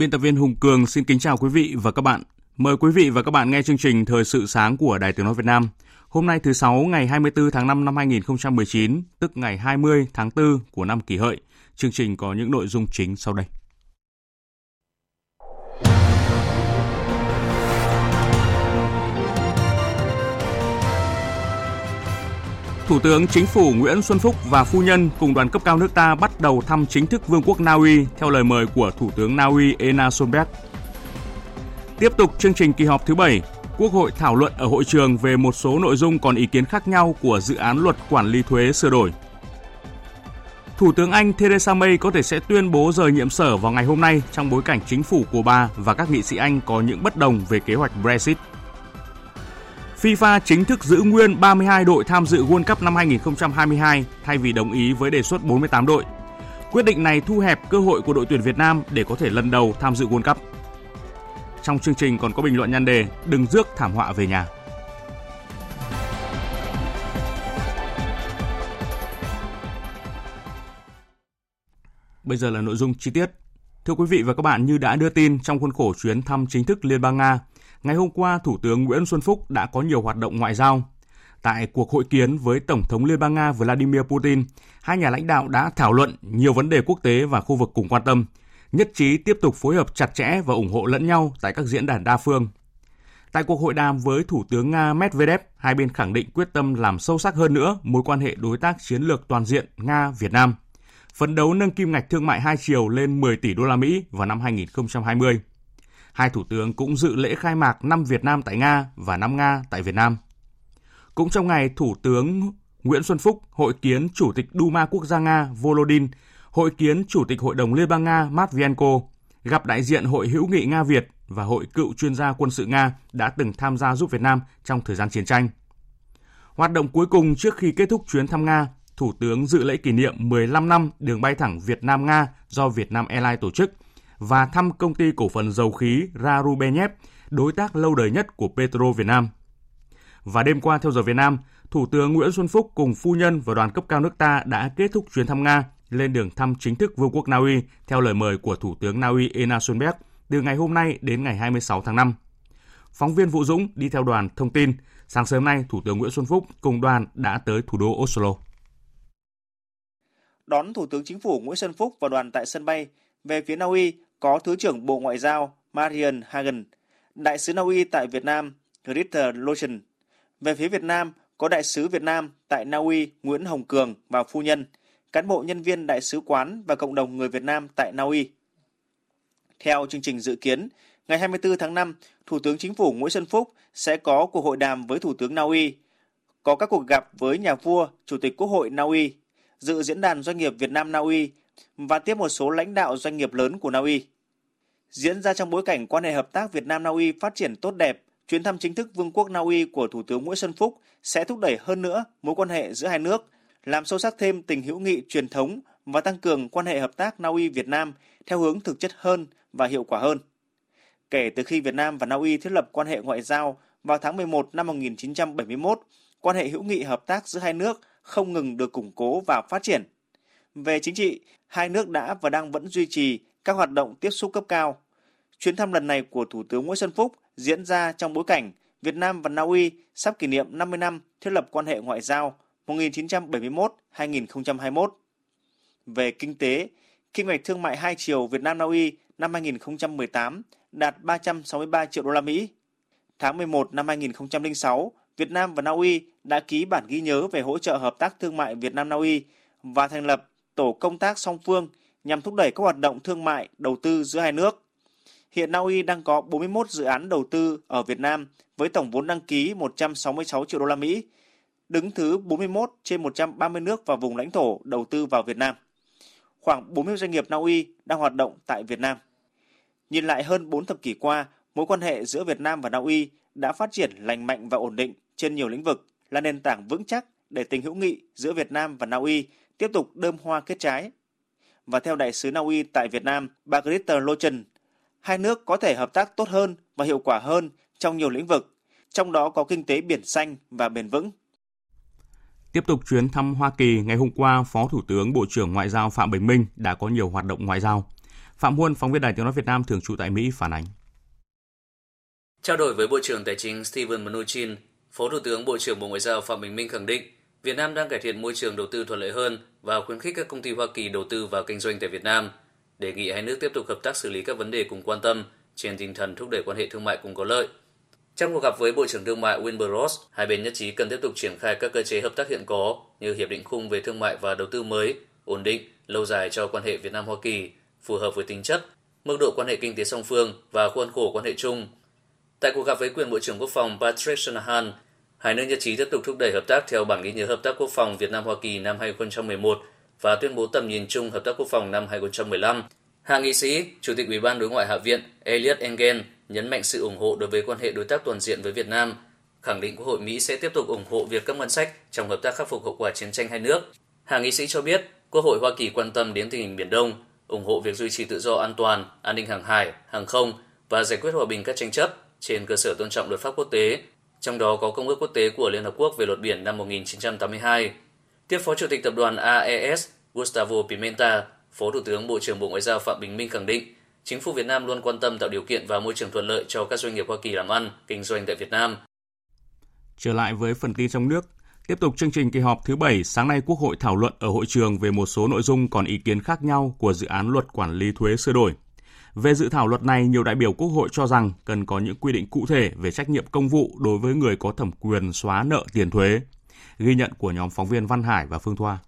Biên tập viên Hùng Cường xin kính chào quý vị và các bạn. Mời quý vị và các bạn nghe chương trình Thời sự sáng của Đài Tiếng Nói Việt Nam. Hôm nay thứ Sáu ngày 24 tháng 5 năm 2019, tức ngày 20 tháng 4 của năm kỷ hợi. Chương trình có những nội dung chính sau đây. Thủ tướng Chính phủ Nguyễn Xuân Phúc và phu nhân cùng đoàn cấp cao nước ta bắt đầu thăm chính thức Vương quốc Na Uy theo lời mời của Thủ tướng Na Uy Ena Solberg. Tiếp tục chương trình kỳ họp thứ 7, Quốc hội thảo luận ở hội trường về một số nội dung còn ý kiến khác nhau của dự án luật quản lý thuế sửa đổi. Thủ tướng Anh Theresa May có thể sẽ tuyên bố rời nhiệm sở vào ngày hôm nay trong bối cảnh chính phủ của bà và các nghị sĩ Anh có những bất đồng về kế hoạch Brexit. FIFA chính thức giữ nguyên 32 đội tham dự World Cup năm 2022 thay vì đồng ý với đề xuất 48 đội. Quyết định này thu hẹp cơ hội của đội tuyển Việt Nam để có thể lần đầu tham dự World Cup. Trong chương trình còn có bình luận nhan đề Đừng rước thảm họa về nhà. Bây giờ là nội dung chi tiết. Thưa quý vị và các bạn, như đã đưa tin trong khuôn khổ chuyến thăm chính thức Liên bang Nga, ngày hôm qua Thủ tướng Nguyễn Xuân Phúc đã có nhiều hoạt động ngoại giao. Tại cuộc hội kiến với Tổng thống Liên bang Nga Vladimir Putin, hai nhà lãnh đạo đã thảo luận nhiều vấn đề quốc tế và khu vực cùng quan tâm, nhất trí tiếp tục phối hợp chặt chẽ và ủng hộ lẫn nhau tại các diễn đàn đa phương. Tại cuộc hội đàm với Thủ tướng Nga Medvedev, hai bên khẳng định quyết tâm làm sâu sắc hơn nữa mối quan hệ đối tác chiến lược toàn diện Nga-Việt Nam, phấn đấu nâng kim ngạch thương mại hai chiều lên 10 tỷ đô la Mỹ vào năm 2020. Hai thủ tướng cũng dự lễ khai mạc năm Việt Nam tại Nga và năm Nga tại Việt Nam. Cũng trong ngày, Thủ tướng Nguyễn Xuân Phúc hội kiến Chủ tịch Duma Quốc gia Nga Volodin, hội kiến Chủ tịch Hội đồng Liên bang Nga Matvienko, gặp đại diện Hội hữu nghị Nga Việt và Hội cựu chuyên gia quân sự Nga đã từng tham gia giúp Việt Nam trong thời gian chiến tranh. Hoạt động cuối cùng trước khi kết thúc chuyến thăm Nga, Thủ tướng dự lễ kỷ niệm 15 năm đường bay thẳng Việt Nam Nga do Việt Nam Airlines tổ chức và thăm công ty cổ phần dầu khí Rarubenev, đối tác lâu đời nhất của Petro Việt Nam. Và đêm qua theo giờ Việt Nam, Thủ tướng Nguyễn Xuân Phúc cùng phu nhân và đoàn cấp cao nước ta đã kết thúc chuyến thăm Nga lên đường thăm chính thức Vương quốc Na Uy theo lời mời của Thủ tướng Na Uy Ena Sundberg từ ngày hôm nay đến ngày 26 tháng 5. Phóng viên Vũ Dũng đi theo đoàn thông tin, sáng sớm nay Thủ tướng Nguyễn Xuân Phúc cùng đoàn đã tới thủ đô Oslo. Đón Thủ tướng Chính phủ Nguyễn Xuân Phúc và đoàn tại sân bay, về phía Na Uy có Thứ trưởng Bộ Ngoại giao Marian Hagen, Đại sứ Na Uy tại Việt Nam Ritter Lotion. Về phía Việt Nam có Đại sứ Việt Nam tại Na Uy Nguyễn Hồng Cường và phu nhân, cán bộ nhân viên đại sứ quán và cộng đồng người Việt Nam tại Na Uy. Theo chương trình dự kiến, ngày 24 tháng 5, Thủ tướng Chính phủ Nguyễn Xuân Phúc sẽ có cuộc hội đàm với Thủ tướng Na Uy, có các cuộc gặp với nhà vua, Chủ tịch Quốc hội Na Uy, dự diễn đàn doanh nghiệp Việt Nam Na Uy và tiếp một số lãnh đạo doanh nghiệp lớn của Na Uy. Diễn ra trong bối cảnh quan hệ hợp tác Việt Nam Na Uy phát triển tốt đẹp, chuyến thăm chính thức Vương quốc Na Uy của Thủ tướng Nguyễn Xuân Phúc sẽ thúc đẩy hơn nữa mối quan hệ giữa hai nước, làm sâu sắc thêm tình hữu nghị truyền thống và tăng cường quan hệ hợp tác Na Uy Việt Nam theo hướng thực chất hơn và hiệu quả hơn. Kể từ khi Việt Nam và Na Uy thiết lập quan hệ ngoại giao vào tháng 11 năm 1971, quan hệ hữu nghị hợp tác giữa hai nước không ngừng được củng cố và phát triển. Về chính trị, hai nước đã và đang vẫn duy trì các hoạt động tiếp xúc cấp cao. Chuyến thăm lần này của Thủ tướng Nguyễn Xuân Phúc diễn ra trong bối cảnh Việt Nam và Na Uy sắp kỷ niệm 50 năm thiết lập quan hệ ngoại giao 1971-2021. Về kinh tế, kinh ngạch thương mại hai chiều Việt Nam Na Uy năm 2018 đạt 363 triệu đô la Mỹ. Tháng 11 năm 2006, Việt Nam và Na Uy đã ký bản ghi nhớ về hỗ trợ hợp tác thương mại Việt Nam Na Uy và thành lập tổ công tác song phương nhằm thúc đẩy các hoạt động thương mại, đầu tư giữa hai nước. Hiện Na Uy đang có 41 dự án đầu tư ở Việt Nam với tổng vốn đăng ký 166 triệu đô la Mỹ, đứng thứ 41 trên 130 nước và vùng lãnh thổ đầu tư vào Việt Nam. Khoảng 40 doanh nghiệp Na Uy đang hoạt động tại Việt Nam. Nhìn lại hơn 4 thập kỷ qua, mối quan hệ giữa Việt Nam và Na Uy đã phát triển lành mạnh và ổn định trên nhiều lĩnh vực, là nền tảng vững chắc để tình hữu nghị giữa Việt Nam và Na Uy tiếp tục đơm hoa kết trái. Và theo đại sứ Na Uy tại Việt Nam, bà Greta Lochen, hai nước có thể hợp tác tốt hơn và hiệu quả hơn trong nhiều lĩnh vực, trong đó có kinh tế biển xanh và bền vững. Tiếp tục chuyến thăm Hoa Kỳ, ngày hôm qua, Phó Thủ tướng Bộ trưởng Ngoại giao Phạm Bình Minh đã có nhiều hoạt động ngoại giao. Phạm Huân, phóng viên Đài Tiếng Nói Việt Nam thường trú tại Mỹ phản ánh. Trao đổi với Bộ trưởng Tài chính Steven Mnuchin, Phó Thủ tướng Bộ trưởng Bộ Ngoại giao Phạm Bình Minh khẳng định Việt Nam đang cải thiện môi trường đầu tư thuận lợi hơn và khuyến khích các công ty Hoa Kỳ đầu tư vào kinh doanh tại Việt Nam, đề nghị hai nước tiếp tục hợp tác xử lý các vấn đề cùng quan tâm trên tinh thần thúc đẩy quan hệ thương mại cùng có lợi. Trong cuộc gặp với Bộ trưởng Thương mại Wilbur Ross, hai bên nhất trí cần tiếp tục triển khai các cơ chế hợp tác hiện có như Hiệp định khung về thương mại và đầu tư mới, ổn định, lâu dài cho quan hệ Việt Nam-Hoa Kỳ, phù hợp với tính chất, mức độ quan hệ kinh tế song phương và khuôn khổ quan hệ chung. Tại cuộc gặp với quyền Bộ trưởng Quốc phòng Patrick Shanahan, hai nước nhất trí tiếp tục thúc đẩy hợp tác theo bản ghi nhớ hợp tác quốc phòng Việt Nam Hoa Kỳ năm 2011 và tuyên bố tầm nhìn chung hợp tác quốc phòng năm 2015. Hạ nghị sĩ, Chủ tịch Ủy ban Đối ngoại Hạ viện Elliot Engel nhấn mạnh sự ủng hộ đối với quan hệ đối tác toàn diện với Việt Nam, khẳng định Quốc hội Mỹ sẽ tiếp tục ủng hộ việc cấp ngân sách trong hợp tác khắc phục hậu quả chiến tranh hai nước. Hạ nghị sĩ cho biết, Quốc hội Hoa Kỳ quan tâm đến tình hình Biển Đông, ủng hộ việc duy trì tự do an toàn, an ninh hàng hải, hàng không và giải quyết hòa bình các tranh chấp trên cơ sở tôn trọng luật pháp quốc tế, trong đó có Công ước Quốc tế của Liên Hợp Quốc về luật biển năm 1982. Tiếp Phó Chủ tịch Tập đoàn AES Gustavo Pimenta, Phó Thủ tướng Bộ trưởng Bộ Ngoại giao Phạm Bình Minh khẳng định, chính phủ Việt Nam luôn quan tâm tạo điều kiện và môi trường thuận lợi cho các doanh nghiệp Hoa Kỳ làm ăn, kinh doanh tại Việt Nam. Trở lại với phần tin trong nước, Tiếp tục chương trình kỳ họp thứ 7, sáng nay Quốc hội thảo luận ở hội trường về một số nội dung còn ý kiến khác nhau của dự án luật quản lý thuế sửa đổi. Về dự thảo luật này, nhiều đại biểu Quốc hội cho rằng cần có những quy định cụ thể về trách nhiệm công vụ đối với người có thẩm quyền xóa nợ tiền thuế. Ghi nhận của nhóm phóng viên Văn Hải và Phương Thoa.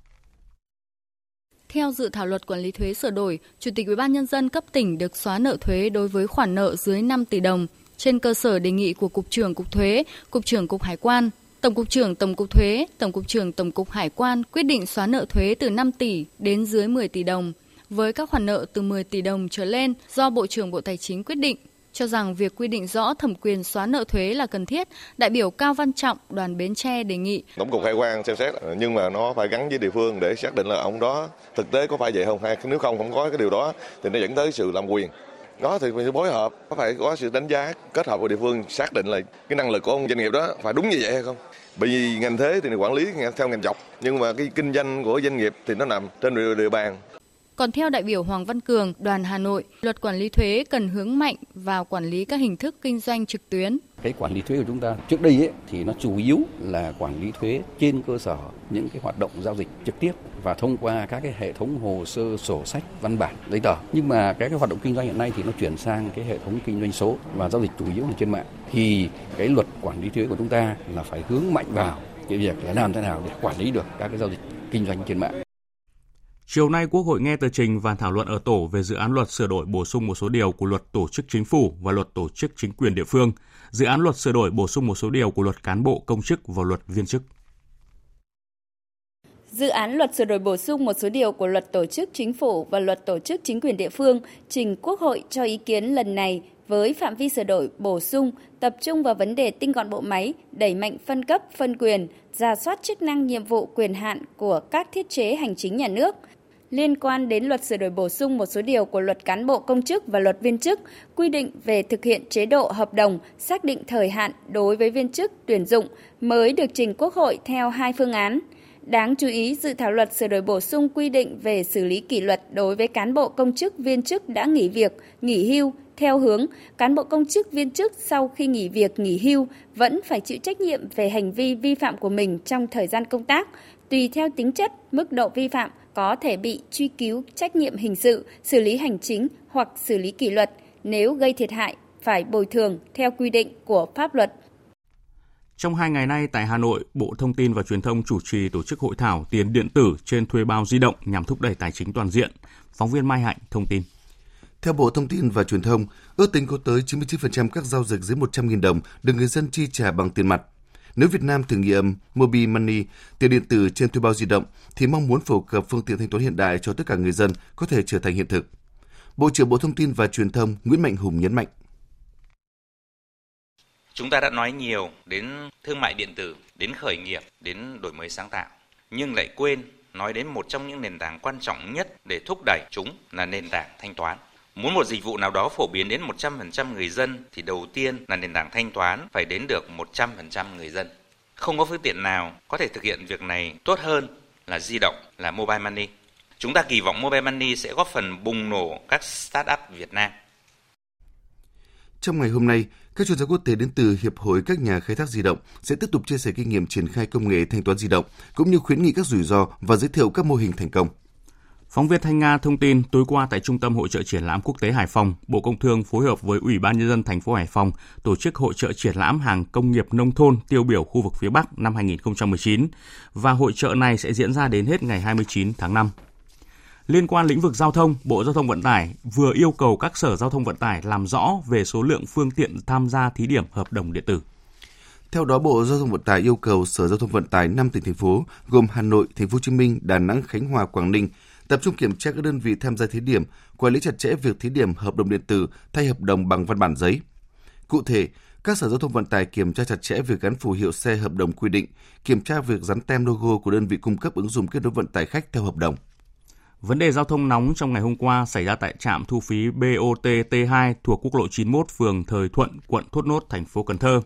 Theo dự thảo luật quản lý thuế sửa đổi, Chủ tịch Ủy ban nhân dân cấp tỉnh được xóa nợ thuế đối với khoản nợ dưới 5 tỷ đồng trên cơ sở đề nghị của Cục trưởng Cục Thuế, Cục trưởng Cục Hải quan. Tổng cục trưởng Tổng cục Thuế, Tổng cục trưởng Tổng cục Hải quan quyết định xóa nợ thuế từ 5 tỷ đến dưới 10 tỷ đồng với các khoản nợ từ 10 tỷ đồng trở lên do Bộ trưởng Bộ Tài chính quyết định cho rằng việc quy định rõ thẩm quyền xóa nợ thuế là cần thiết, đại biểu Cao Văn Trọng, đoàn Bến Tre đề nghị. Tổng cục Hải quan xem xét nhưng mà nó phải gắn với địa phương để xác định là ông đó thực tế có phải vậy không hay nếu không không có cái điều đó thì nó dẫn tới sự làm quyền. Đó thì phải phối hợp, có phải có sự đánh giá kết hợp với địa phương xác định là cái năng lực của ông doanh nghiệp đó phải đúng như vậy hay không. Bởi vì ngành thế thì quản lý theo ngành dọc nhưng mà cái kinh doanh của doanh nghiệp thì nó nằm trên địa bàn còn theo đại biểu Hoàng Văn Cường, đoàn Hà Nội, luật quản lý thuế cần hướng mạnh vào quản lý các hình thức kinh doanh trực tuyến. Cái quản lý thuế của chúng ta trước đây ấy, thì nó chủ yếu là quản lý thuế trên cơ sở những cái hoạt động giao dịch trực tiếp và thông qua các cái hệ thống hồ sơ sổ sách văn bản giấy tờ. Nhưng mà cái cái hoạt động kinh doanh hiện nay thì nó chuyển sang cái hệ thống kinh doanh số và giao dịch chủ yếu là trên mạng. Thì cái luật quản lý thuế của chúng ta là phải hướng mạnh vào cái việc là làm thế nào để quản lý được các cái giao dịch kinh doanh trên mạng. Chiều nay, Quốc hội nghe tờ trình và thảo luận ở tổ về dự án luật sửa đổi bổ sung một số điều của luật tổ chức chính phủ và luật tổ chức chính quyền địa phương, dự án luật sửa đổi bổ sung một số điều của luật cán bộ công chức và luật viên chức. Dự án luật sửa đổi bổ sung một số điều của luật tổ chức chính phủ và luật tổ chức chính quyền địa phương trình Quốc hội cho ý kiến lần này với phạm vi sửa đổi bổ sung tập trung vào vấn đề tinh gọn bộ máy, đẩy mạnh phân cấp, phân quyền, ra soát chức năng nhiệm vụ quyền hạn của các thiết chế hành chính nhà nước – liên quan đến luật sửa đổi bổ sung một số điều của luật cán bộ công chức và luật viên chức, quy định về thực hiện chế độ hợp đồng, xác định thời hạn đối với viên chức tuyển dụng mới được trình Quốc hội theo hai phương án. Đáng chú ý, dự thảo luật sửa đổi bổ sung quy định về xử lý kỷ luật đối với cán bộ công chức viên chức đã nghỉ việc, nghỉ hưu theo hướng cán bộ công chức viên chức sau khi nghỉ việc nghỉ hưu vẫn phải chịu trách nhiệm về hành vi vi phạm của mình trong thời gian công tác, tùy theo tính chất, mức độ vi phạm có thể bị truy cứu trách nhiệm hình sự, xử lý hành chính hoặc xử lý kỷ luật nếu gây thiệt hại phải bồi thường theo quy định của pháp luật. Trong hai ngày nay tại Hà Nội, Bộ Thông tin và Truyền thông chủ trì tổ chức hội thảo tiền điện tử trên thuê bao di động nhằm thúc đẩy tài chính toàn diện. Phóng viên Mai Hạnh thông tin. Theo Bộ Thông tin và Truyền thông, ước tính có tới 99% các giao dịch dưới 100.000 đồng được người dân chi trả bằng tiền mặt. Nếu Việt Nam thử nghiệm Mobile Money, tiền điện tử trên thuê bao di động, thì mong muốn phổ cập phương tiện thanh toán hiện đại cho tất cả người dân có thể trở thành hiện thực. Bộ trưởng Bộ Thông tin và Truyền thông Nguyễn Mạnh Hùng nhấn mạnh. Chúng ta đã nói nhiều đến thương mại điện tử, đến khởi nghiệp, đến đổi mới sáng tạo, nhưng lại quên nói đến một trong những nền tảng quan trọng nhất để thúc đẩy chúng là nền tảng thanh toán. Muốn một dịch vụ nào đó phổ biến đến 100% người dân thì đầu tiên là nền tảng thanh toán phải đến được 100% người dân. Không có phương tiện nào có thể thực hiện việc này tốt hơn là di động, là mobile money. Chúng ta kỳ vọng mobile money sẽ góp phần bùng nổ các start-up Việt Nam. Trong ngày hôm nay, các chuyên gia quốc tế đến từ Hiệp hội các nhà khai thác di động sẽ tiếp tục chia sẻ kinh nghiệm triển khai công nghệ thanh toán di động, cũng như khuyến nghị các rủi ro và giới thiệu các mô hình thành công. Phóng viên Thanh Nga thông tin tối qua tại Trung tâm Hội trợ Triển lãm Quốc tế Hải Phòng, Bộ Công Thương phối hợp với Ủy ban Nhân dân thành phố Hải Phòng tổ chức hội trợ triển lãm hàng công nghiệp nông thôn tiêu biểu khu vực phía Bắc năm 2019 và hội trợ này sẽ diễn ra đến hết ngày 29 tháng 5. Liên quan lĩnh vực giao thông, Bộ Giao thông Vận tải vừa yêu cầu các sở giao thông vận tải làm rõ về số lượng phương tiện tham gia thí điểm hợp đồng điện tử. Theo đó, Bộ Giao thông Vận tải yêu cầu Sở Giao thông Vận tải 5 tỉnh thành phố gồm Hà Nội, Thành phố Hồ Chí Minh, Đà Nẵng, Khánh Hòa, Quảng Ninh tập trung kiểm tra các đơn vị tham gia thí điểm, quản lý chặt chẽ việc thí điểm hợp đồng điện tử thay hợp đồng bằng văn bản giấy. Cụ thể, các sở giao thông vận tải kiểm tra chặt chẽ việc gắn phù hiệu xe hợp đồng quy định, kiểm tra việc dán tem logo của đơn vị cung cấp ứng dụng kết nối vận tải khách theo hợp đồng. Vấn đề giao thông nóng trong ngày hôm qua xảy ra tại trạm thu phí BOT T2 thuộc quốc lộ 91 phường Thời Thuận, quận Thốt Nốt, thành phố Cần Thơ.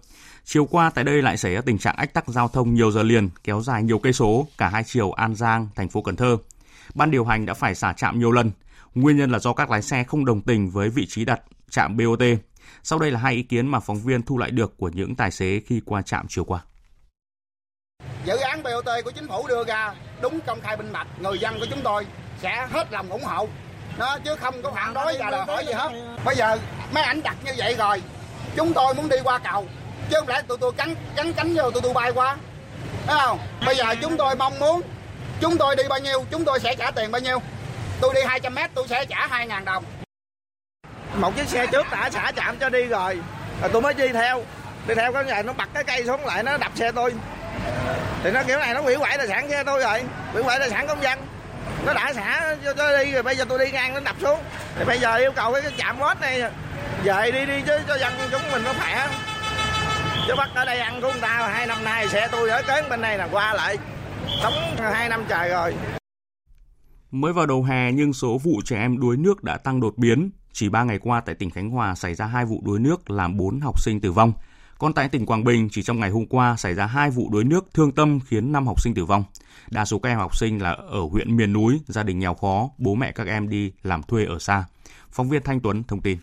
Chiều qua tại đây lại xảy ra tình trạng ách tắc giao thông nhiều giờ liền, kéo dài nhiều cây số cả hai chiều An Giang, thành phố Cần Thơ. Ban điều hành đã phải xả trạm nhiều lần. Nguyên nhân là do các lái xe không đồng tình với vị trí đặt trạm BOT. Sau đây là hai ý kiến mà phóng viên thu lại được của những tài xế khi qua trạm chiều qua. Dự án BOT của chính phủ đưa ra đúng công khai minh bạch, người dân của chúng tôi sẽ hết lòng ủng hộ. Đó, chứ không có phản đối và đòi hỏi gì hết. Bây giờ mấy ảnh đặt như vậy rồi, chúng tôi muốn đi qua cầu, chứ không lẽ tụi tôi cắn cắn cánh vô tụi tôi bay qua. Thấy không? Bây giờ chúng tôi mong muốn Chúng tôi đi bao nhiêu, chúng tôi sẽ trả tiền bao nhiêu. Tôi đi 200 mét, tôi sẽ trả 2.000 đồng. Một chiếc xe trước đã xả chạm cho đi rồi. Rồi tôi mới đi theo. Đi theo cái này nó bật cái cây xuống lại nó đập xe tôi. Thì nó kiểu này nó hủy hoại tài sản xe tôi rồi. Hủy hoại tài sản công dân. Nó đã xả cho tôi đi rồi bây giờ tôi đi ngang nó đập xuống. Thì bây giờ yêu cầu cái chạm bót này về đi đi chứ cho dân chúng mình nó khỏe. Chứ bắt ở đây ăn của người ta hai năm nay xe tôi ở kế bên này là qua lại sống 2 năm trời rồi. Mới vào đầu hè nhưng số vụ trẻ em đuối nước đã tăng đột biến. Chỉ 3 ngày qua tại tỉnh Khánh Hòa xảy ra 2 vụ đuối nước làm 4 học sinh tử vong. Còn tại tỉnh Quảng Bình chỉ trong ngày hôm qua xảy ra 2 vụ đuối nước thương tâm khiến 5 học sinh tử vong. Đa số các em học sinh là ở huyện miền núi, gia đình nghèo khó, bố mẹ các em đi làm thuê ở xa. Phóng viên Thanh Tuấn thông tin.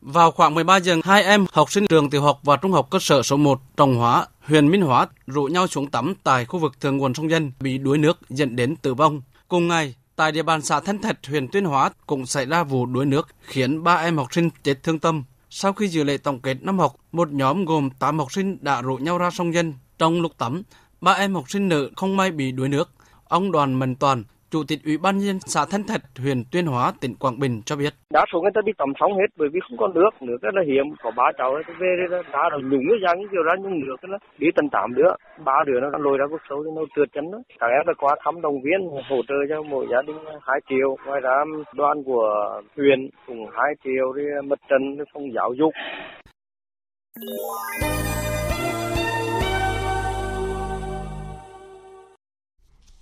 Vào khoảng 13 giờ, hai em học sinh trường tiểu học và trung học cơ sở số 1 Trọng Hóa, huyện Minh Hóa rủ nhau xuống tắm tại khu vực thượng nguồn sông Dân bị đuối nước dẫn đến tử vong. Cùng ngày, tại địa bàn xã Thanh Thạch, huyện Tuyên Hóa cũng xảy ra vụ đuối nước khiến ba em học sinh chết thương tâm. Sau khi dự lễ tổng kết năm học, một nhóm gồm 8 học sinh đã rủ nhau ra sông Dân. Trong lúc tắm, ba em học sinh nữ không may bị đuối nước. Ông Đoàn Mần Toàn, Chủ tịch Ủy ban nhân xã Thanh Thạch, huyện Tuyên Hóa, tỉnh Quảng Bình cho biết. Đa số người ta đi tắm sóng hết bởi vì không có nước, nước rất là hiếm. Có ba cháu ấy, về đây đã rồi nhúng ra dạng kiểu ra nhưng nước nó Đi tận tám đứa, ba đứa nó lôi ra cuộc sâu nó trượt chân đó. Các em đã qua thăm đồng viên hỗ trợ cho mỗi gia đình 2 triệu. Ngoài ra đoàn của huyện cũng 2 triệu đi mất trận phòng giáo dục.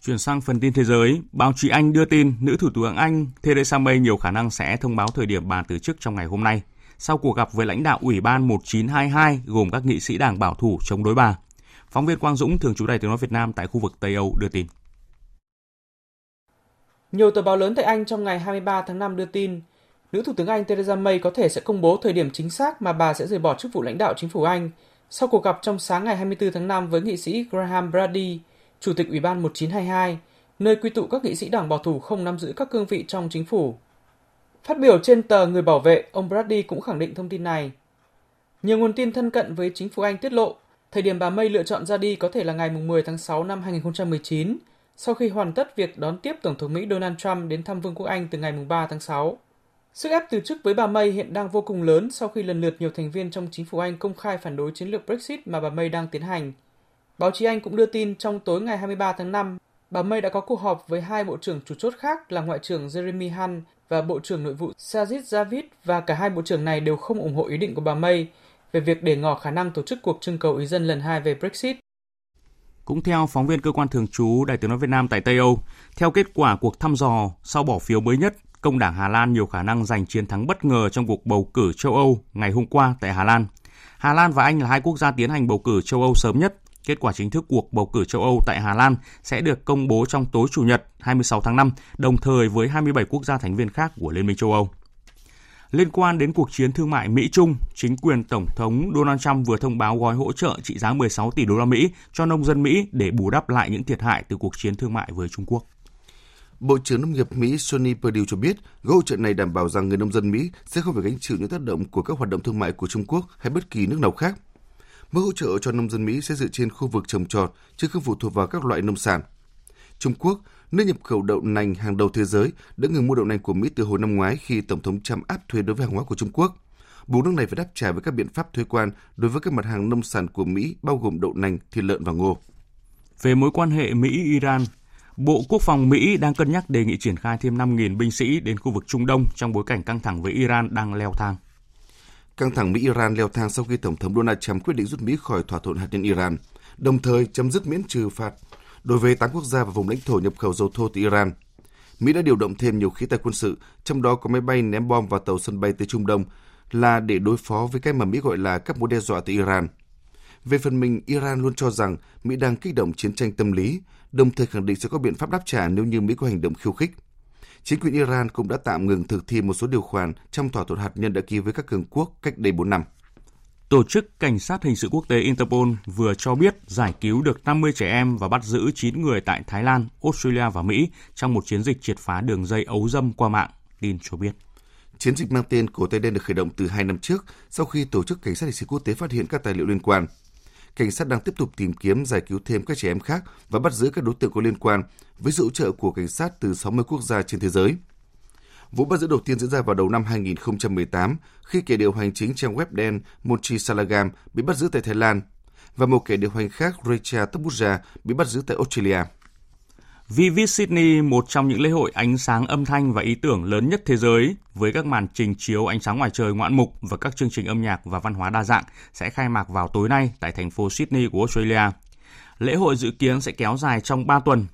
Chuyển sang phần tin thế giới, báo chí Anh đưa tin nữ thủ tướng Anh Theresa May nhiều khả năng sẽ thông báo thời điểm bà từ chức trong ngày hôm nay, sau cuộc gặp với lãnh đạo Ủy ban 1922 gồm các nghị sĩ đảng bảo thủ chống đối bà. Phóng viên Quang Dũng, thường trú Đài tiếng nói Việt Nam tại khu vực Tây Âu đưa tin. Nhiều tờ báo lớn tại Anh trong ngày 23 tháng 5 đưa tin, nữ thủ tướng Anh Theresa May có thể sẽ công bố thời điểm chính xác mà bà sẽ rời bỏ chức vụ lãnh đạo chính phủ Anh sau cuộc gặp trong sáng ngày 24 tháng 5 với nghị sĩ Graham Brady, Chủ tịch Ủy ban 1922, nơi quy tụ các nghị sĩ đảng bảo thủ không nắm giữ các cương vị trong chính phủ. Phát biểu trên tờ Người Bảo vệ, ông Brady cũng khẳng định thông tin này. Nhiều nguồn tin thân cận với chính phủ Anh tiết lộ, thời điểm bà May lựa chọn ra đi có thể là ngày 10 tháng 6 năm 2019, sau khi hoàn tất việc đón tiếp Tổng thống Mỹ Donald Trump đến thăm Vương quốc Anh từ ngày 3 tháng 6. Sức ép từ chức với bà May hiện đang vô cùng lớn sau khi lần lượt nhiều thành viên trong chính phủ Anh công khai phản đối chiến lược Brexit mà bà May đang tiến hành. Báo chí Anh cũng đưa tin trong tối ngày 23 tháng 5, bà May đã có cuộc họp với hai bộ trưởng chủ chốt khác là Ngoại trưởng Jeremy Hunt và Bộ trưởng Nội vụ Sajid Javid và cả hai bộ trưởng này đều không ủng hộ ý định của bà May về việc để ngỏ khả năng tổ chức cuộc trưng cầu ý dân lần hai về Brexit. Cũng theo phóng viên cơ quan thường trú Đại tiếng nói Việt Nam tại Tây Âu, theo kết quả cuộc thăm dò sau bỏ phiếu mới nhất, công đảng Hà Lan nhiều khả năng giành chiến thắng bất ngờ trong cuộc bầu cử châu Âu ngày hôm qua tại Hà Lan. Hà Lan và Anh là hai quốc gia tiến hành bầu cử châu Âu sớm nhất. Kết quả chính thức cuộc bầu cử châu Âu tại Hà Lan sẽ được công bố trong tối Chủ nhật 26 tháng 5, đồng thời với 27 quốc gia thành viên khác của Liên minh châu Âu. Liên quan đến cuộc chiến thương mại Mỹ-Trung, chính quyền Tổng thống Donald Trump vừa thông báo gói hỗ trợ trị giá 16 tỷ đô la Mỹ cho nông dân Mỹ để bù đắp lại những thiệt hại từ cuộc chiến thương mại với Trung Quốc. Bộ trưởng Nông nghiệp Mỹ Sonny Perdue cho biết, gói hỗ trợ này đảm bảo rằng người nông dân Mỹ sẽ không phải gánh chịu những tác động của các hoạt động thương mại của Trung Quốc hay bất kỳ nước nào khác. Mức hỗ trợ cho nông dân Mỹ sẽ dựa trên khu vực trồng trọt, chứ không phụ thuộc vào các loại nông sản. Trung Quốc, nước nhập khẩu đậu nành hàng đầu thế giới, đã ngừng mua đậu nành của Mỹ từ hồi năm ngoái khi Tổng thống Trump áp thuế đối với hàng hóa của Trung Quốc. Buộc nước này phải đáp trả với các biện pháp thuế quan đối với các mặt hàng nông sản của Mỹ bao gồm đậu nành, thịt lợn và ngô. Về mối quan hệ Mỹ-Iran, Bộ Quốc phòng Mỹ đang cân nhắc đề nghị triển khai thêm 5.000 binh sĩ đến khu vực Trung Đông trong bối cảnh căng thẳng với Iran đang leo thang. Căng thẳng Mỹ-Iran leo thang sau khi Tổng thống Donald Trump quyết định rút Mỹ khỏi thỏa thuận hạt nhân Iran, đồng thời chấm dứt miễn trừ phạt đối với 8 quốc gia và vùng lãnh thổ nhập khẩu dầu thô từ Iran. Mỹ đã điều động thêm nhiều khí tài quân sự, trong đó có máy bay ném bom vào tàu sân bay tới Trung Đông, là để đối phó với cái mà Mỹ gọi là các mối đe dọa từ Iran. Về phần mình, Iran luôn cho rằng Mỹ đang kích động chiến tranh tâm lý, đồng thời khẳng định sẽ có biện pháp đáp trả nếu như Mỹ có hành động khiêu khích. Chính quyền Iran cũng đã tạm ngừng thực thi một số điều khoản trong thỏa thuận hạt nhân đã ký với các cường quốc cách đây 4 năm. Tổ chức Cảnh sát Hình sự Quốc tế Interpol vừa cho biết giải cứu được 50 trẻ em và bắt giữ 9 người tại Thái Lan, Australia và Mỹ trong một chiến dịch triệt phá đường dây ấu dâm qua mạng, tin cho biết. Chiến dịch mang tên Cổ tay đen được khởi động từ hai năm trước sau khi Tổ chức Cảnh sát Hình sự Quốc tế phát hiện các tài liệu liên quan. Cảnh sát đang tiếp tục tìm kiếm, giải cứu thêm các trẻ em khác và bắt giữ các đối tượng có liên quan với sự hỗ trợ của cảnh sát từ 60 quốc gia trên thế giới. Vụ bắt giữ đầu tiên diễn ra vào đầu năm 2018 khi kẻ điều hành chính trang web đen Monchi Salagam bị bắt giữ tại Thái Lan và một kẻ điều hành khác Recha Tabuja bị bắt giữ tại Australia. Vivid Sydney, một trong những lễ hội ánh sáng âm thanh và ý tưởng lớn nhất thế giới, với các màn trình chiếu ánh sáng ngoài trời ngoạn mục và các chương trình âm nhạc và văn hóa đa dạng, sẽ khai mạc vào tối nay tại thành phố Sydney của Australia. Lễ hội dự kiến sẽ kéo dài trong 3 tuần.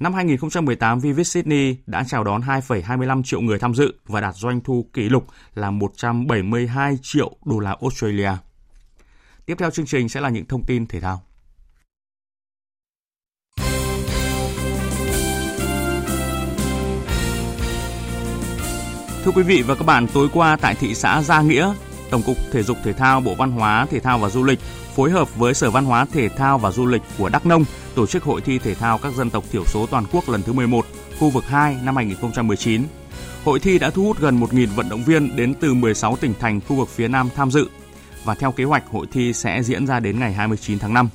Năm 2018, Vivid Sydney đã chào đón 2,25 triệu người tham dự và đạt doanh thu kỷ lục là 172 triệu đô la Australia. Tiếp theo chương trình sẽ là những thông tin thể thao. Thưa quý vị và các bạn, tối qua tại thị xã Gia Nghĩa, Tổng cục Thể dục Thể thao Bộ Văn hóa, Thể thao và Du lịch phối hợp với Sở Văn hóa Thể thao và Du lịch của Đắk Nông tổ chức hội thi thể thao các dân tộc thiểu số toàn quốc lần thứ 11, khu vực 2 năm 2019. Hội thi đã thu hút gần 1.000 vận động viên đến từ 16 tỉnh thành khu vực phía Nam tham dự và theo kế hoạch hội thi sẽ diễn ra đến ngày 29 tháng 5.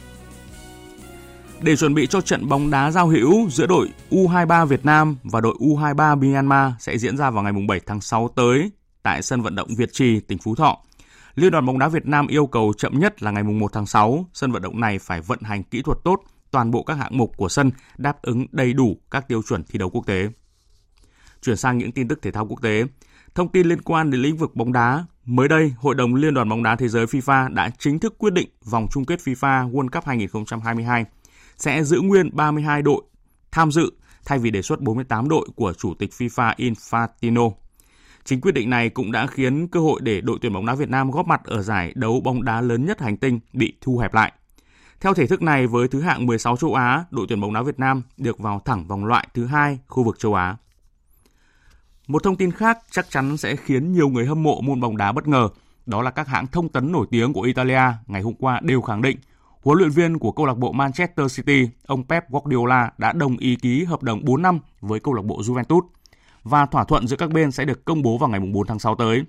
Để chuẩn bị cho trận bóng đá giao hữu giữa đội U23 Việt Nam và đội U23 Myanmar sẽ diễn ra vào ngày 7 tháng 6 tới tại sân vận động Việt Trì, tỉnh Phú Thọ. Liên đoàn bóng đá Việt Nam yêu cầu chậm nhất là ngày 1 tháng 6, sân vận động này phải vận hành kỹ thuật tốt, toàn bộ các hạng mục của sân đáp ứng đầy đủ các tiêu chuẩn thi đấu quốc tế. Chuyển sang những tin tức thể thao quốc tế. Thông tin liên quan đến lĩnh vực bóng đá, mới đây, Hội đồng Liên đoàn bóng đá thế giới FIFA đã chính thức quyết định vòng chung kết FIFA World Cup 2022 sẽ giữ nguyên 32 đội tham dự thay vì đề xuất 48 đội của Chủ tịch FIFA Infantino. Chính quyết định này cũng đã khiến cơ hội để đội tuyển bóng đá Việt Nam góp mặt ở giải đấu bóng đá lớn nhất hành tinh bị thu hẹp lại. Theo thể thức này, với thứ hạng 16 châu Á, đội tuyển bóng đá Việt Nam được vào thẳng vòng loại thứ hai khu vực châu Á. Một thông tin khác chắc chắn sẽ khiến nhiều người hâm mộ môn bóng đá bất ngờ, đó là các hãng thông tấn nổi tiếng của Italia ngày hôm qua đều khẳng định huấn luyện viên của câu lạc bộ Manchester City, ông Pep Guardiola đã đồng ý ký hợp đồng 4 năm với câu lạc bộ Juventus và thỏa thuận giữa các bên sẽ được công bố vào ngày 4 tháng 6 tới.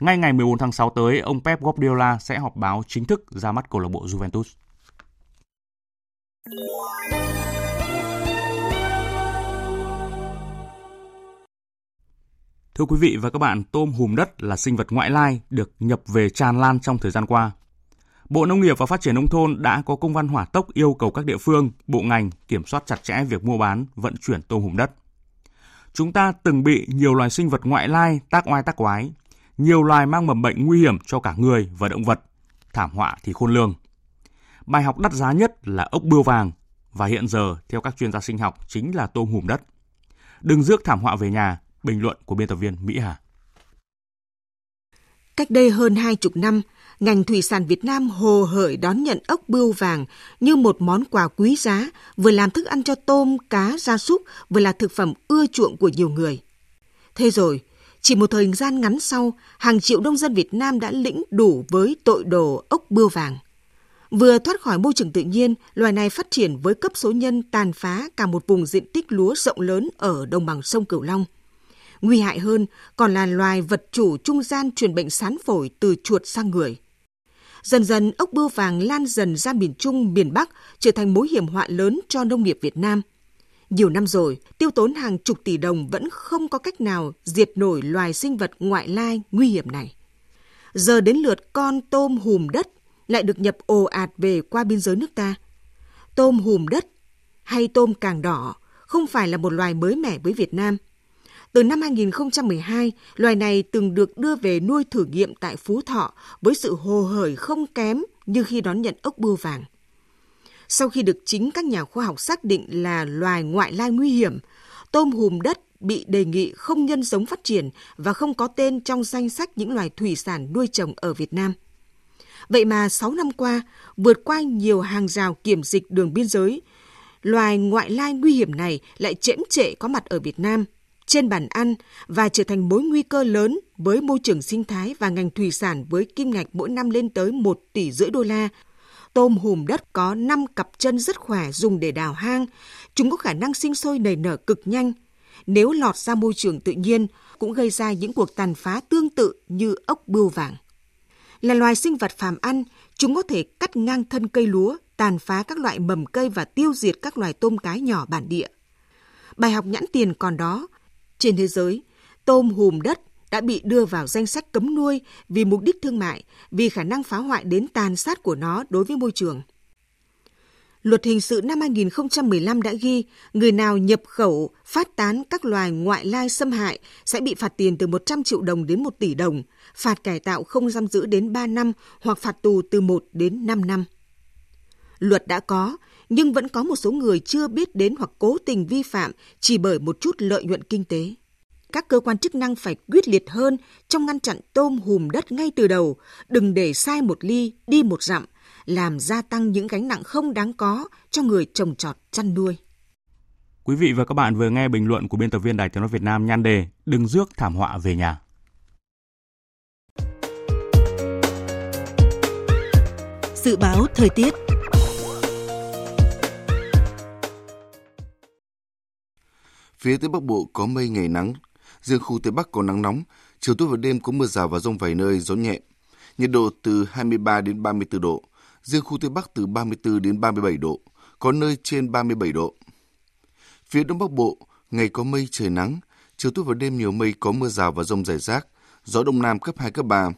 Ngay ngày 14 tháng 6 tới, ông Pep Guardiola sẽ họp báo chính thức ra mắt câu lạc bộ Juventus. Thưa quý vị và các bạn, tôm hùm đất là sinh vật ngoại lai được nhập về tràn lan trong thời gian qua. Bộ Nông nghiệp và Phát triển Nông thôn đã có công văn hỏa tốc yêu cầu các địa phương, bộ ngành kiểm soát chặt chẽ việc mua bán, vận chuyển tôm hùm đất. Chúng ta từng bị nhiều loài sinh vật ngoại lai tác oai tác quái, nhiều loài mang mầm bệnh nguy hiểm cho cả người và động vật, thảm họa thì khôn lường. Bài học đắt giá nhất là ốc bươu vàng và hiện giờ theo các chuyên gia sinh học chính là tôm hùm đất. Đừng rước thảm họa về nhà, bình luận của biên tập viên Mỹ Hà. Cách đây hơn hai chục năm, ngành thủy sản Việt Nam hồ hởi đón nhận ốc bươu vàng như một món quà quý giá, vừa làm thức ăn cho tôm, cá, gia súc, vừa là thực phẩm ưa chuộng của nhiều người. Thế rồi, chỉ một thời gian ngắn sau, hàng triệu nông dân Việt Nam đã lĩnh đủ với tội đồ ốc bươu vàng. Vừa thoát khỏi môi trường tự nhiên, loài này phát triển với cấp số nhân tàn phá cả một vùng diện tích lúa rộng lớn ở đồng bằng sông Cửu Long. Nguy hại hơn còn là loài vật chủ trung gian truyền bệnh sán phổi từ chuột sang người. Dần dần, ốc bươu vàng lan dần ra miền Trung, miền Bắc, trở thành mối hiểm họa lớn cho nông nghiệp Việt Nam. Nhiều năm rồi, tiêu tốn hàng chục tỷ đồng vẫn không có cách nào diệt nổi loài sinh vật ngoại lai nguy hiểm này. Giờ đến lượt con tôm hùm đất lại được nhập ồ ạt về qua biên giới nước ta. Tôm hùm đất hay tôm càng đỏ không phải là một loài mới mẻ với Việt Nam – từ năm 2012, loài này từng được đưa về nuôi thử nghiệm tại Phú Thọ với sự hồ hởi không kém như khi đón nhận ốc bươu vàng. Sau khi được chính các nhà khoa học xác định là loài ngoại lai nguy hiểm, tôm hùm đất bị đề nghị không nhân giống phát triển và không có tên trong danh sách những loài thủy sản nuôi trồng ở Việt Nam. Vậy mà 6 năm qua, vượt qua nhiều hàng rào kiểm dịch đường biên giới, loài ngoại lai nguy hiểm này lại chễm trệ có mặt ở Việt Nam – trên bàn ăn và trở thành mối nguy cơ lớn với môi trường sinh thái và ngành thủy sản với kim ngạch mỗi năm lên tới 1 tỷ rưỡi đô la. Tôm hùm đất có 5 cặp chân rất khỏe dùng để đào hang. Chúng có khả năng sinh sôi nảy nở cực nhanh. Nếu lọt ra môi trường tự nhiên, cũng gây ra những cuộc tàn phá tương tự như ốc bươu vàng. Là loài sinh vật phàm ăn, chúng có thể cắt ngang thân cây lúa, tàn phá các loại mầm cây và tiêu diệt các loài tôm cái nhỏ bản địa. Bài học nhãn tiền còn đó, trên thế giới, tôm hùm đất đã bị đưa vào danh sách cấm nuôi vì mục đích thương mại, vì khả năng phá hoại đến tàn sát của nó đối với môi trường. Luật hình sự năm 2015 đã ghi người nào nhập khẩu, phát tán các loài ngoại lai xâm hại sẽ bị phạt tiền từ 100 triệu đồng đến 1 tỷ đồng, phạt cải tạo không giam giữ đến 3 năm hoặc phạt tù từ 1 đến 5 năm. Luật đã có, nhưng vẫn có một số người chưa biết đến hoặc cố tình vi phạm chỉ bởi một chút lợi nhuận kinh tế. Các cơ quan chức năng phải quyết liệt hơn trong ngăn chặn tôm hùm đất ngay từ đầu, đừng để sai một ly, đi một dặm, làm gia tăng những gánh nặng không đáng có cho người trồng trọt chăn nuôi. Quý vị và các bạn vừa nghe bình luận của biên tập viên Đài Tiếng nói Việt Nam nhan đề Đừng rước thảm họa về nhà. Dự báo thời tiết Phía Tây Bắc Bộ có mây ngày nắng, riêng khu Tây Bắc có nắng nóng, chiều tối và đêm có mưa rào và rông vài nơi, gió nhẹ. Nhiệt độ từ 23 đến 34 độ, riêng khu Tây Bắc từ 34 đến 37 độ, có nơi trên 37 độ. Phía Đông Bắc Bộ, ngày có mây trời nắng, chiều tối và đêm nhiều mây có mưa rào và rông rải rác, gió Đông Nam cấp 2, cấp 3.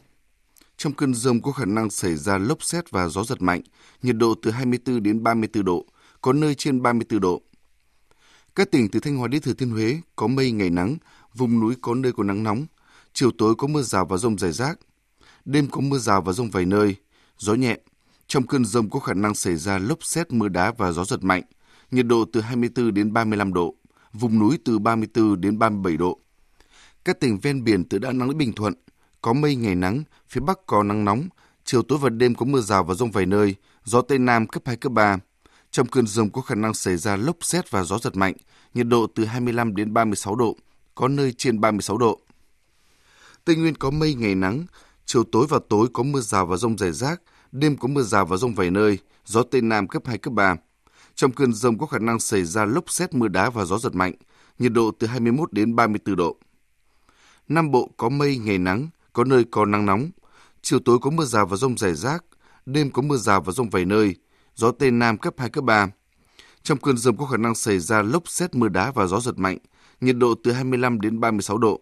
Trong cơn rông có khả năng xảy ra lốc xét và gió giật mạnh, nhiệt độ từ 24 đến 34 độ, có nơi trên 34 độ. Các tỉnh từ Thanh Hóa đến Thừa Thiên Huế có mây ngày nắng, vùng núi có nơi có nắng nóng, chiều tối có mưa rào và rông rải rác. Đêm có mưa rào và rông vài nơi, gió nhẹ. Trong cơn rông có khả năng xảy ra lốc xét mưa đá và gió giật mạnh, nhiệt độ từ 24 đến 35 độ, vùng núi từ 34 đến 37 độ. Các tỉnh ven biển từ Đà Nẵng đến Bình Thuận có mây ngày nắng, phía Bắc có nắng nóng, chiều tối và đêm có mưa rào và rông vài nơi, gió Tây Nam cấp 2, cấp 3, trong cơn rông có khả năng xảy ra lốc xét và gió giật mạnh, nhiệt độ từ 25 đến 36 độ, có nơi trên 36 độ. Tây Nguyên có mây ngày nắng, chiều tối và tối có mưa rào và rông rải rác, đêm có mưa rào và rông vài nơi, gió Tây Nam cấp 2, cấp 3. Trong cơn rông có khả năng xảy ra lốc xét mưa đá và gió giật mạnh, nhiệt độ từ 21 đến 34 độ. Nam Bộ có mây ngày nắng, có nơi có nắng nóng. Chiều tối có mưa rào và rông rải rác, đêm có mưa rào và rông vài nơi, gió Tây Nam cấp 2, cấp 3. Trong cơn rông có khả năng xảy ra lốc xét mưa đá và gió giật mạnh, nhiệt độ từ 25 đến 36 độ.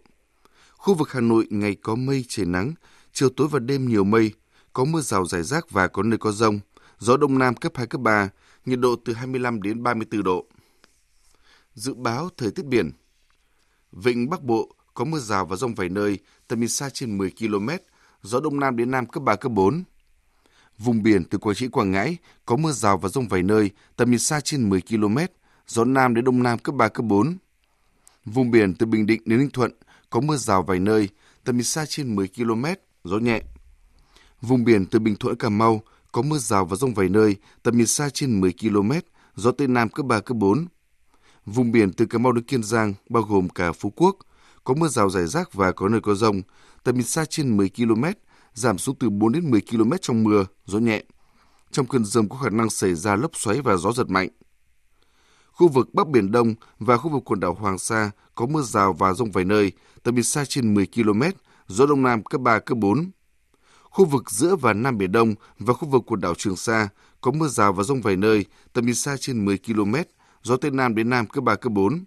Khu vực Hà Nội ngày có mây trời nắng, chiều tối và đêm nhiều mây, có mưa rào rải rác và có nơi có rông, gió đông nam cấp 2, cấp 3, nhiệt độ từ 25 đến 34 độ. Dự báo thời tiết biển Vịnh Bắc Bộ có mưa rào và rông vài nơi, tầm nhìn xa trên 10 km, gió đông nam đến nam cấp 3, cấp 4. Vùng biển từ Quảng Trị Quảng Ngãi có mưa rào và rông vài nơi, tầm nhìn xa trên 10 km, gió nam đến đông nam cấp 3, cấp 4. Vùng biển từ Bình Định đến Ninh Thuận có mưa rào vài nơi, tầm nhìn xa trên 10 km, gió nhẹ. Vùng biển từ Bình Thuận Cà Mau có mưa rào và rông vài nơi, tầm nhìn xa trên 10 km, gió Tây Nam cấp 3, cấp 4. Vùng biển từ Cà Mau đến Kiên Giang, bao gồm cả Phú Quốc, có mưa rào rải rác và có nơi có rông, tầm nhìn xa trên 10 km, giảm xuống từ 4 đến 10 km trong mưa, gió nhẹ. Trong cơn rông có khả năng xảy ra lốc xoáy và gió giật mạnh. Khu vực Bắc Biển Đông và khu vực quần đảo Hoàng Sa có mưa rào và rông vài nơi, tầm nhìn xa trên 10 km, gió Đông Nam cấp 3, cấp 4. Khu vực giữa và Nam Biển Đông và khu vực quần đảo Trường Sa có mưa rào và rông vài nơi, tầm nhìn xa trên 10 km, gió Tây Nam đến Nam cấp 3, cấp 4.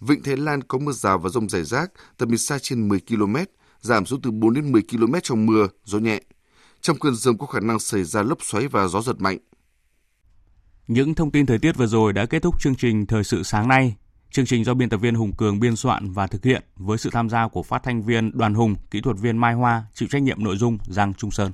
Vịnh Thái Lan có mưa rào và rông rải rác, tầm nhìn xa trên 10 km, giảm xuống từ 4 đến 10 km trong mưa, gió nhẹ. Trong cơn rông có khả năng xảy ra lốc xoáy và gió giật mạnh. Những thông tin thời tiết vừa rồi đã kết thúc chương trình Thời sự sáng nay. Chương trình do biên tập viên Hùng Cường biên soạn và thực hiện với sự tham gia của phát thanh viên Đoàn Hùng, kỹ thuật viên Mai Hoa, chịu trách nhiệm nội dung Giang Trung Sơn.